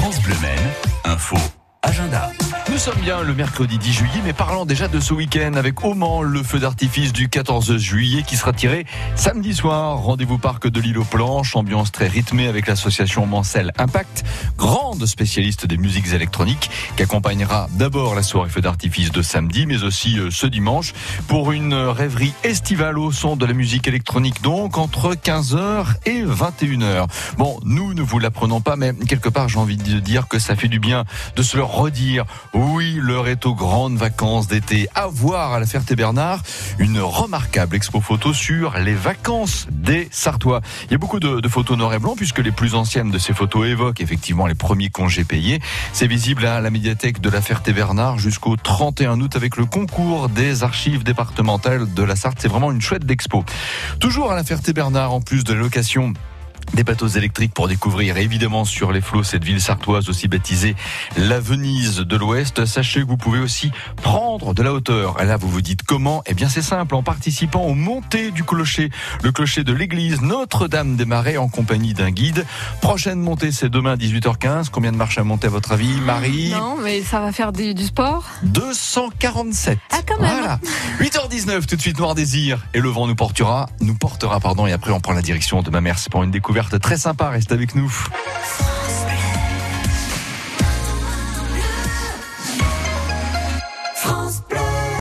France Bleu Maine, info, agenda. Nous sommes bien le mercredi 10 juillet, mais parlons déjà de ce week-end avec au Mans le feu d'artifice du 14 juillet qui sera tiré samedi soir. Rendez-vous parc de l'île aux planches, ambiance très rythmée avec l'association Mancel Impact, grande spécialiste des musiques électroniques, qui accompagnera d'abord la soirée feu d'artifice de samedi, mais aussi euh, ce dimanche pour une rêverie estivale au son de la musique électronique, donc entre 15h et 21h. Bon, nous ne vous l'apprenons pas, mais quelque part j'ai envie de dire que ça fait du bien de se le redire. Oui, l'heure est aux grandes vacances d'été. À voir à la Ferté-Bernard, une remarquable expo photo sur les vacances des Sartois. Il y a beaucoup de, photos noir et blanc puisque les plus anciennes de ces photos évoquent effectivement les premiers congés payés. C'est visible à la médiathèque de la Ferté-Bernard jusqu'au 31 août avec le concours des archives départementales de la Sarthe. C'est vraiment une chouette d'expo. Toujours à la Ferté-Bernard, en plus de la location des bateaux électriques pour découvrir évidemment sur les flots cette ville sartoise aussi baptisée la Venise de l'Ouest. Sachez que vous pouvez aussi prendre de la hauteur. Et là, vous vous dites comment? Eh bien, c'est simple, en participant aux montées du clocher, le clocher de l'église Notre-Dame des Marais en compagnie d'un guide. Prochaine montée, c'est demain à 18h15. Combien de marches à monter à votre avis, Marie? Non, mais ça va faire du, du sport? 247. Ah, quand même. Voilà. 8h19, tout de suite Noir Désir. Et le vent nous portera, nous portera, pardon, et après on prend la direction de ma mère. C'est pour une découverte très sympa. Reste avec nous.